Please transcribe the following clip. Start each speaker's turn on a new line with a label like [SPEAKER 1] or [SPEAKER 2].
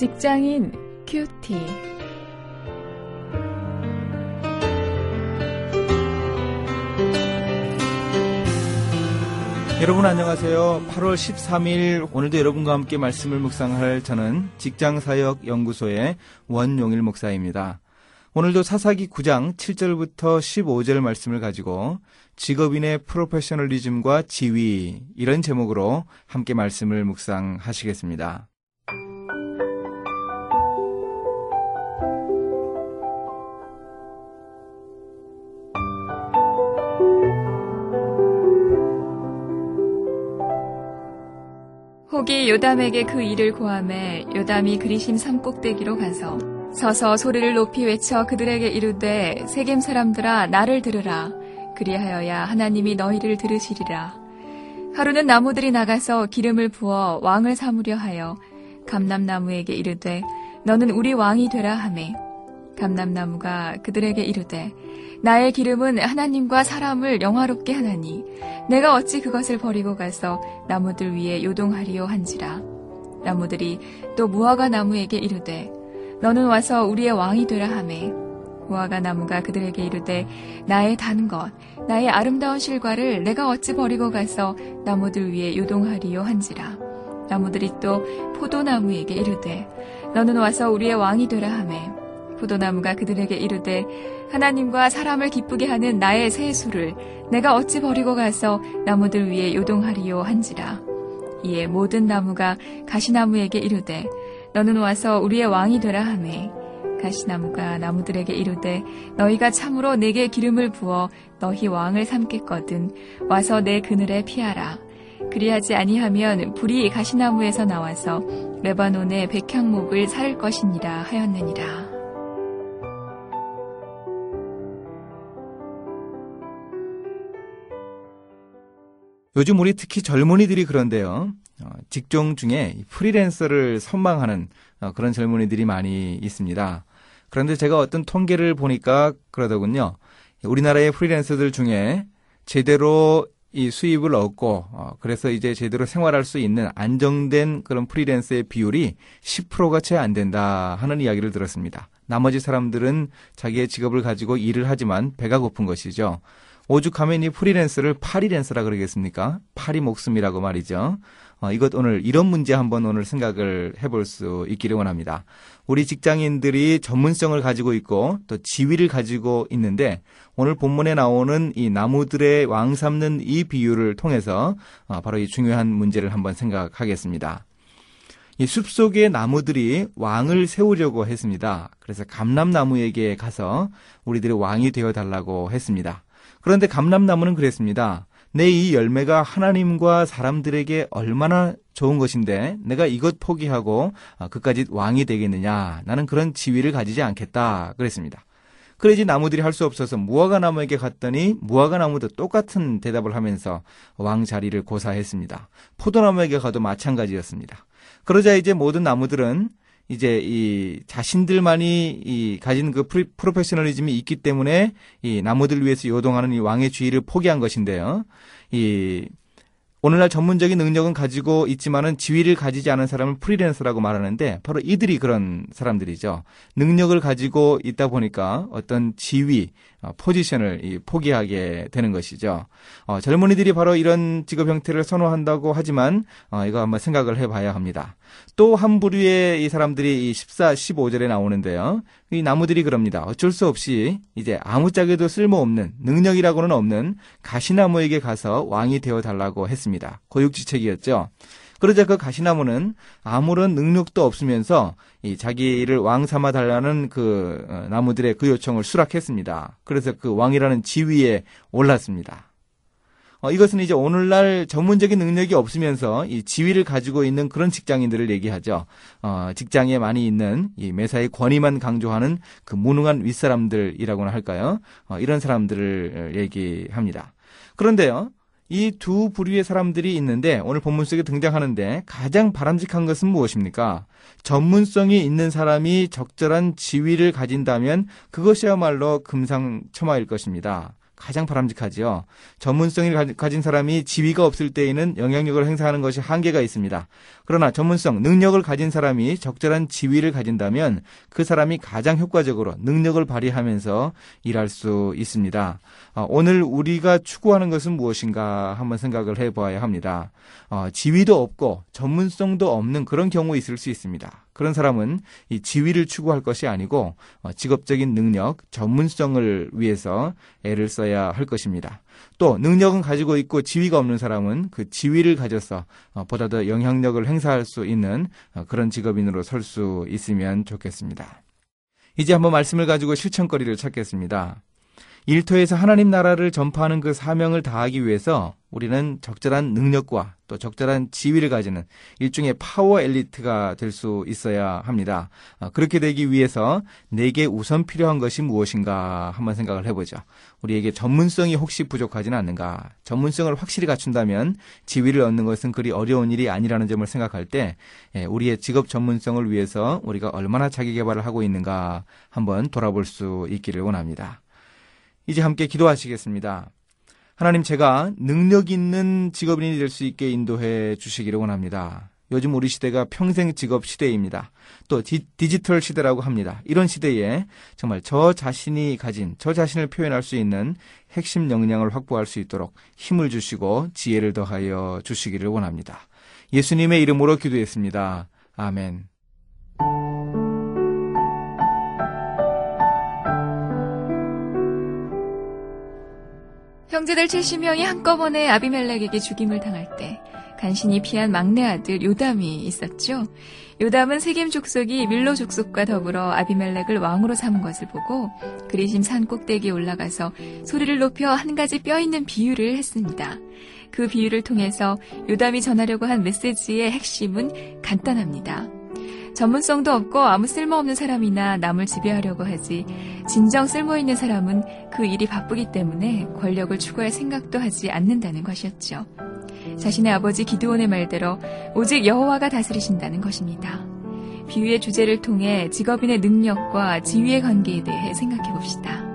[SPEAKER 1] 직장인 큐티.
[SPEAKER 2] 여러분 안녕하세요. 8월 13일 오늘도 여러분과 함께 말씀을 묵상할 저는 직장사역 연구소의 원용일 목사입니다. 오늘도 사사기 9장 7절부터 15절 말씀을 가지고 직업인의 프로페셔널리즘과 지위 이런 제목으로 함께 말씀을 묵상하시겠습니다.
[SPEAKER 1] 혹이 요담에게 그 일을 고함해 요담이 그리심 산 꼭대기로 가서 서서 소리를 높이 외쳐 그들에게 이르되 세겜 사람들아 나를 들으라. 그리하여야 하나님이 너희를 들으시리라. 하루는 나무들이 나가서 기름을 부어 왕을 삼으려 하여 감람나무에게 이르되 너는 우리 왕이 되라 하매. 감람나무가 그들에게 이르되 나의 기름은 하나님과 사람을 영화롭게 하나니 내가 어찌 그것을 버리고 가서 나무들 위에 요동하리요 한지라. 나무들이 또 무화과 나무에게 이르되 너는 와서 우리의 왕이 되라 하매. 무화과 나무가 그들에게 이르되 나의 단 것 나의 아름다운 실과를 내가 어찌 버리고 가서 나무들 위에 요동하리요 한지라. 나무들이 또 포도나무에게 이르되 너는 와서 우리의 왕이 되라 하매 포도나무가 그들에게 이르되 하나님과 사람을 기쁘게 하는 나의 세수를 내가 어찌 버리고 가서 나무들 위에 요동하리요 한지라. 이에 모든 나무가 가시나무에게 이르되 너는 와서 우리의 왕이 되라 하매. 가시나무가 나무들에게 이르되 너희가 참으로 내게 기름을 부어 너희 왕을 삼겠거든 와서 내 그늘에 피하라. 그리하지 아니하면 불이 가시나무에서 나와서 레바논의 백향목을 살을 것이니라 하였느니라.
[SPEAKER 2] 요즘 우리 특히 젊은이들이 그런데요. 어, 직종 중에 프리랜서를 선망하는 어, 그런 젊은이들이 많이 있습니다. 그런데 제가 어떤 통계를 보니까 그러더군요. 우리나라의 프리랜서들 중에 제대로 이 수입을 얻고 어, 그래서 이제 제대로 생활할 수 있는 안정된 그런 프리랜서의 비율이 10%가 채 안 된다 하는 이야기를 들었습니다. 나머지 사람들은 자기의 직업을 가지고 일을 하지만 배가 고픈 것이죠. 오죽하면 이 프리랜서를 파리랜서라 그러겠습니까? 파리 목숨이라고 말이죠. 어, 이것 오늘 이런 문제 한번 오늘 생각을 해볼 수 있기를 원합니다. 우리 직장인들이 전문성을 가지고 있고 또 지위를 가지고 있는데 오늘 본문에 나오는 이 나무들의 왕 삼는 이 비유를 통해서 어, 바로 이 중요한 문제를 한번 생각하겠습니다. 이 숲속의 나무들이 왕을 세우려고 했습니다. 그래서 감람나무에게 가서 우리들의 왕이 되어 달라고 했습니다. 그런데 감람나무는 그랬습니다. 내 이 열매가 하나님과 사람들에게 얼마나 좋은 것인데 내가 이것 포기하고 아, 그까지 왕이 되겠느냐. 나는 그런 지위를 가지지 않겠다. 그랬습니다. 그래지 나무들이 할 수 없어서 무화과 나무에게 갔더니 무화과 나무도 똑같은 대답을 하면서 왕 자리를 고사했습니다. 포도나무에게 가도 마찬가지였습니다. 그러자 이제 모든 나무들은 이제 이 자신들만이 이 가진 그 프리, professionalism이 있기 때문에 이 나무들 위에서 요동하는 이 왕의 지위를 포기한 것인데요. 이 오늘날 전문적인 능력은 가지고 있지만은 지위를 가지지 않은 사람을 프리랜서라고 말하는데 바로 이들이 그런 사람들이죠. 능력을 가지고 있다 보니까 어떤 지위, 어, 포지션을 포기하게 되는 것이죠. 어, 젊은이들이 바로 이런 직업 형태를 선호한다고 하지만 어, 이거 한번 생각을 해봐야 합니다. 또 한 부류의 이 사람들이 이 14, 15절에 나오는데요. 이 나무들이 그럽니다. 어쩔 수 없이 이제 아무짝에도 쓸모없는 능력이라고는 없는 가시나무에게 가서 왕이 되어 달라고 했습니다. 고육지책이었죠. 그러자 그 가시나무는 아무런 능력도 없으면서 이 자기를 왕 삼아 달라는 그 어, 나무들의 그 요청을 수락했습니다. 그래서 그 왕이라는 지위에 올랐습니다. 어, 이것은 이제 오늘날 전문적인 능력이 없으면서 이 지위를 가지고 있는 그런 직장인들을 얘기하죠. 어, 직장에 많이 있는 이 매사의 권위만 강조하는 그 무능한 윗사람들이라고나 할까요? 어, 이런 사람들을 얘기합니다. 그런데요. 이 두 부류의 사람들이 있는데 오늘 본문 속에 등장하는데 가장 바람직한 것은 무엇입니까? 전문성이 있는 사람이 적절한 지위를 가진다면 그것이야말로 금상첨화일 것입니다. 가장 바람직하지요. 전문성을 가진 사람이 지위가 없을 때에는 영향력을 행사하는 것이 한계가 있습니다. 그러나 전문성, 능력을 가진 사람이 적절한 지위를 가진다면 그 사람이 가장 효과적으로 능력을 발휘하면서 일할 수 있습니다. 어, 오늘 우리가 추구하는 것은 무엇인가 한번 생각을 해봐야 합니다. 어, 지위도 없고 전문성도 없는 그런 경우 있을 수 있습니다. 그런 사람은 이 지위를 추구할 것이 아니고 어, 직업적인 능력, 전문성을 위해서 애를 써야 할 것입니다. 또 능력은 가지고 있고 지위가 없는 사람은 그 지위를 가져서 어, 보다 더 영향력을 행사할 수 있는 어, 그런 직업인으로 설 수 있으면 좋겠습니다. 이제 한번 말씀을 가지고 실천거리를 찾겠습니다. 일터에서 하나님 나라를 전파하는 그 사명을 다하기 위해서 우리는 적절한 능력과 또 적절한 지위를 가지는 일종의 파워 엘리트가 될 수 있어야 합니다. 어, 그렇게 되기 위해서 내게 우선 필요한 것이 무엇인가 한번 생각을 해보죠. 우리에게 전문성이 혹시 부족하지는 않는가? 전문성을 확실히 갖춘다면 지위를 얻는 것은 그리 어려운 일이 아니라는 점을 생각할 때 예, 우리의 직업 전문성을 위해서 우리가 얼마나 자기 개발을 하고 있는가 한번 돌아볼 수 있기를 원합니다. 이제 함께 기도하시겠습니다. 하나님 제가 능력 있는 직업인이 될 수 있게 인도해 주시기를 원합니다. 요즘 우리 시대가 평생 직업 시대입니다. 또 디, 디지털 시대라고 합니다. 이런 시대에 정말 저 자신이 가진 저 자신을 표현할 수 있는 핵심 역량을 확보할 수 있도록 힘을 주시고 지혜를 더하여 주시기를 원합니다. 예수님의 이름으로 기도했습니다. 아멘.
[SPEAKER 1] 형제들 70명이 한꺼번에 아비멜렉에게 죽임을 당할 때 간신히 피한 막내 아들 요담이 있었죠. 요담은 세겜 족속이 밀로 족속과 더불어 아비멜렉을 왕으로 삼은 것을 보고 그리심 산 꼭대기에 올라가서 소리를 높여 한 가지 뼈 있는 비유를 했습니다. 그 비유를 통해서 요담이 전하려고 한 메시지의 핵심은 간단합니다. 전문성도 없고 아무 쓸모없는 사람이나 남을 지배하려고 하지 진정 쓸모있는 사람은 그 일이 바쁘기 때문에 권력을 추구할 생각도 하지 않는다는 것이었죠. 자신의 아버지 기드온의 말대로 오직 여호와가 다스리신다는 것입니다. 비유의 주제를 통해 직업인의 능력과 지위의 관계에 대해 생각해 봅시다.